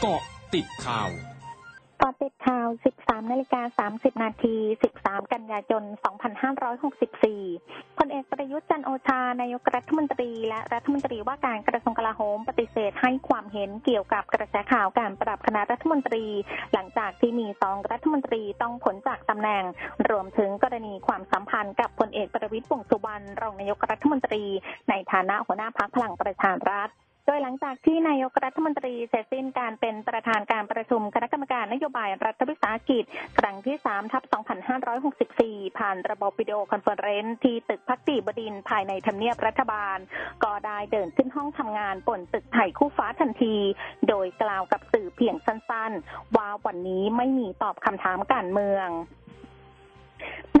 เกาะติดข่าวกาะติดข่าว 13 นาฬิกา 30 นาที 13 กันยายน 2564พลเอกประยุทธ์จันโอชา นายกรัฐมนตรี และรัฐมนตรีว่าการกระทรวงกลาโหมปฏิเสธให้ความเห็นเกี่ยวกับกระแสข่าวการปรับคณะรัฐมนตรี หลังจากที่มีสองรัฐมนตรีต้องผลจากตำแหน่ง รวมถึงกรณีความสัมพันธ์กับพลเอกประวิตรวงสุวรรณรองนายกรัฐมนตรี ในฐานะหัวหน้าพักพลังประชารัฐ โดยหลังจากที่นายกรัฐมนตรีเสร็จสิ้นการเป็นประธานการประชุมคณะกรรมการนโยบายรัฐวิสาหกิจครั้งที่3ทับ2564 ผ่านระบบวิดีโอคอนเฟอเรนซ์ที่ตึกภักดีบดินทร์ภายในทำเนียบรัฐบาล ก็ได้เดินขึ้นห้องทำงานบนตึกไทยคู่ฟ้าทันที โดยกล่าวกับสื่อเพียงสั้นๆ ว่าวันนี้ไม่มีตอบคำถามการเมือง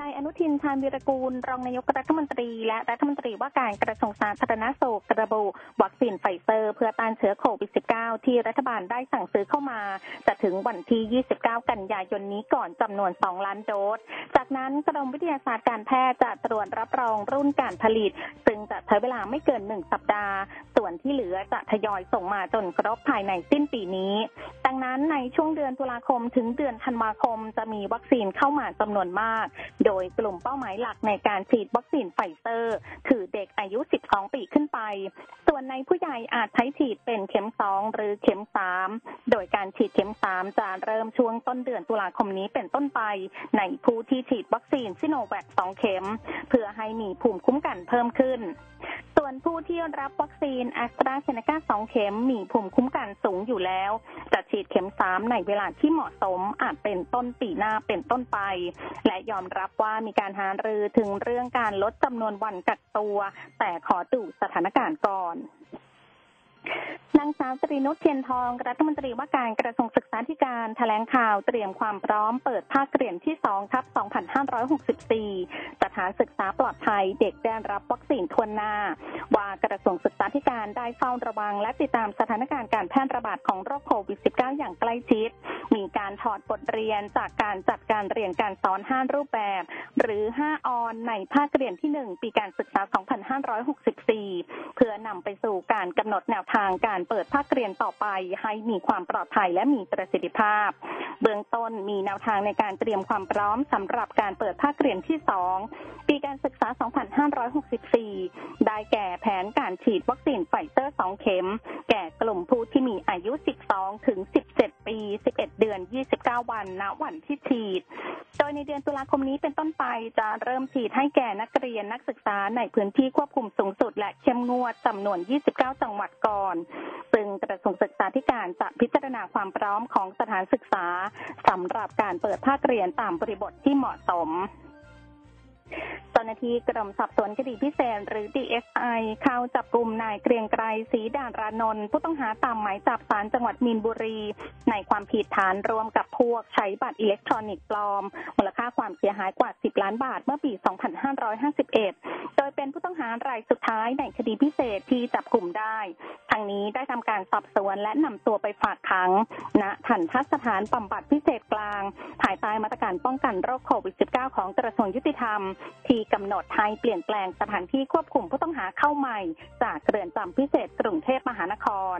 นายอนุทินชาญวิรกูล รองนายกรัฐมนตรี และรัฐมนตรีว่าการกระทรวงสาธารณสุขระบุวัคซีนไฟเซอร์ เพื่อต้านเชื้อโควิด -19 ที่รัฐบาลได้สั่งซื้อเข้ามา จะถึงวันที่ 29 กันยายนนี้ก่อนจำนวน 2 ล้านโดส จากนั้นกรมวิทยาศาสตร์การแพทย์จะตรวจรับรองรุ่นการผลิต ซึ่งจะใช้เวลาไม่เกิน 1 สัปดาห์ ส่วนที่เหลือจะทยอยส่งมาจนครบภายในสิ้นปีนี้ ดังนั้นในช่วงเดือนตุลาคมถึงเดือนธันวาคมจะมีวัคซีนเข้ามาจำนวนมากโดยกลุ่มเป้าหมายหลักในการฉีดวัคซีนไฟเซอร์ คือเด็กอายุ 12 ปีขึ้นไป ส่วนในผู้ใหญ่อาจใช้ฉีดเป็นเข็ม 2 หรือเข็ม 3 โดยการฉีดเข็ม 3 จะเริ่มช่วงต้นเดือนตุลาคมนี้เป็นต้นไป ในผู้ที่ฉีดวัคซีนซิโนแวค2เข็ม เพื่อให้มีภูมิคุ้มกันเพิ่มขึ้น ส่วนผู้ที่รับวัคซีนแอสตราเซเนกาสองเข็มมีภูมิคุ้มกันสูงอยู่แล้ว จะฉีดเข็มสามในเวลาที่เหมาะสมอาจเป็นต้นปีหน้าเป็นต้นไป และยอมรับว่ามีการหารือถึงเรื่องการลดจำนวนวันกักตัว แต่ขอดูสถานการณ์ก่อน นางสาวจรินุชเทียนทองรัฐมนตรีว่าการกระทรวงศึกษาธิการแถลงข่าวเตรียมความพร้อมเปิดภาคเรียนที่2ทับ2564 สถานศึกษาปลอดภัยเด็กได้รับวัคซีนทวนหน้า ว่ากระทรวงศึกษาธิการได้เฝ้าระวัง และติดตามสถานการณ์การแพร่ระบาดของโรคโควิด -19 อย่างใกล้ชิด มีการถอดบทเรียนจากการจัดการเรียนการสอน 5 รูปแบบ หรือ 5 On ในภาคเรียนที่ 1 ปีการศึกษา 2564 เพื่อนำไปสู่การกำหนดแนวทางทางการเปิดภาคเรียนต่อไปให้มีความปลอดภัยและมีประสิทธิภาพ เบื้องต้นมีแนวทางในการเตรียมความพร้อมสำหรับการเปิดภาคเรียนที่ 2 ปีการศึกษา 2564 ได้แก่แผนการฉีดวัคซีนไฟเซอร์ 2 เข็ม แก่กลุ่มผู้ที่มีอายุ 12 ถึง 17 ปี 11 เดือน 29 วัน ณ วันที่ฉีด โดยในเดือนตุลาคมนี้เป็นต้นไปจะเริ่มฉีดให้แก่นักเรียนนักศึกษาในพื้นที่ควบคุมสูงสุดและเข้มงวดจำนวน 29 จังหวัดก่อนซึ่งกระทรวงศึกษาธิการจะพิจารณาความพร้อมของสถานศึกษาสำหรับการเปิดภาคเรียนตามบริบทที่เหมาะสม จ้าหน้าที่กรมสอบสวนคดีพิเศษหรือ DSI เข้าจับกลุ่มนายเกรียงไกรศรีดารานนท์ผู้ต้องหาตามหมายจับศาลจังหวัดมีนบุรี ในความผิดฐานรวมกับพวกใช้บัตรอิเล็กทรอนิกส์ปลอม มูลค่าความเสียหายกว่า 10 ล้านบาทเมื่อปี 2551 โดยเป็นผู้ต้องหารายสุดท้ายในคดีพิเศษที่จับกลุ่มได้ทางนี้ได้ทำการสอบสวนและนำตัวไปฝากขังณทันทสถานบำบัดพิเศษกลาง ภายใต้มาตรการป้องกันโรคโควิด -19 ของกระทรวงยุติธรรม ที่กำหนดให้เปลี่ยนแปลงสถานที่ควบคุมผู้ต้องหาเข้าใหม่ จากเรือนจำพิเศษกรุงเทพมหานคร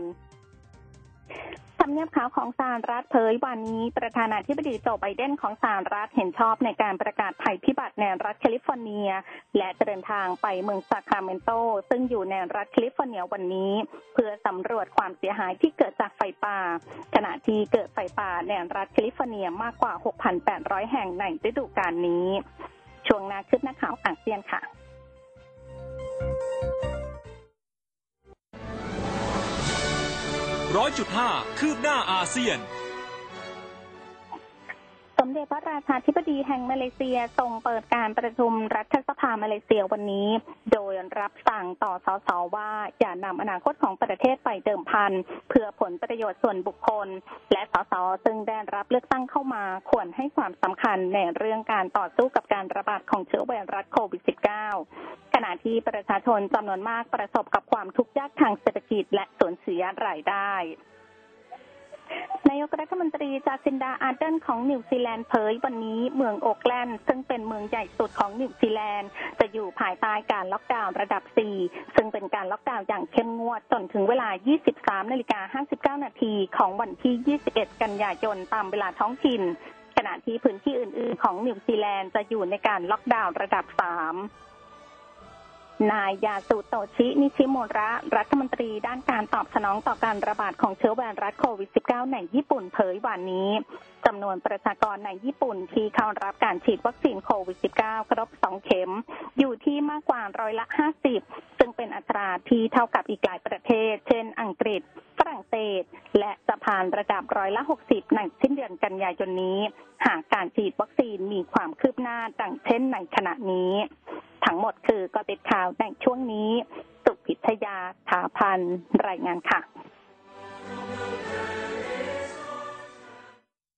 ทำเนียบขาวของสหรัฐเผยวันนี้ ประธานาธิบดีโจไบเดนของสหรัฐเห็นชอบในการประกาศภัยพิบัติในรัฐแคลิฟอร์เนีย และเดินทางไปเมืองซาคราเมนโต ซึ่งอยู่ในรัฐแคลิฟอร์เนียวันนี้ เพื่อสำรวจความเสียหายที่เกิดจากไฟป่า ขณะที่เกิดไฟป่าในรัฐแคลิฟอร์เนียมากกว่า 6,800 แห่งในฤดูกาลนี้ ช่วงนาคืบหน้าข่าวอาเซียนค่ะร้อยจุดห้าคืบหน้าอาเซียน เด็จพระราชาธิบดีแห่งมาเลเซียทรงเปิดการประชุมรัฐสภามาเลเซียวันนี้ โดยรับสั่งต่อสสว่าอย่านำอนาคตของประเทศไปเดิมพันเพื่อผลประโยชน์ส่วนบุคคล และสสซึ่งได้รับเลือกตั้งเข้ามาควรให้ความสำคัญในเรื่องการต่อสู้กับการระบาดของเชื้อไวรัสโควิด -19 ขณะที่ประชาชนจำนวนมากประสบกับความทุกข์ยากทางเศรษฐกิจและสูญเสียรายได้ นายกรัฐมนตรีจาซินดาอาร์เดนของนิวซีแลนด์เผยวันนี้เมืองโอกแลนด์ซึ่งเป็นเมืองใหญ่สุดของนิวซีแลนด์จะอยู่ภายใต้การล็อกดาวน์ระดับ 4 ซึ่งเป็นการล็อกดาวน์อย่างเข้มงวดจนถึงเวลา 23นาฬิกา59นาทีของวันที่ 21 กันยายนตามเวลาท้องถิ่น ขณะที่พื้นที่อื่น ๆ ของนิวซีแลนด์จะอยู่ในการล็อกดาวน์ระดับ 3 นายยาสุโตชินิชิโมระ รัฐมนตรีด้านการตอบสนองต่อการระบาดของเชื้อไวรัสโควิด -19 ในญี่ปุ่นเผยวันนี้จำนวนประชากรในญี่ปุ่นที่เข้ารับการฉีดวัคซีนโควิด -19 ครบ 2 เข็ม อยู่ที่มากกว่าร้อยละ 50 ซึ่งเป็นอัตราที่เท่ากับอีกหลายประเทศ เช่น อังกฤษ ฝรั่งเศส และจะผ่านระดับร้อยละ 60 ในสิ้นเดือนกันยายนนี้ หากการฉีดวัคซีนมีความคืบหน้าดังเช่นในขณะนี้ ทั้งหมดคือกอติดข่าวในช่วงนี้ สุพิทยาถาพันรายงานค่ะ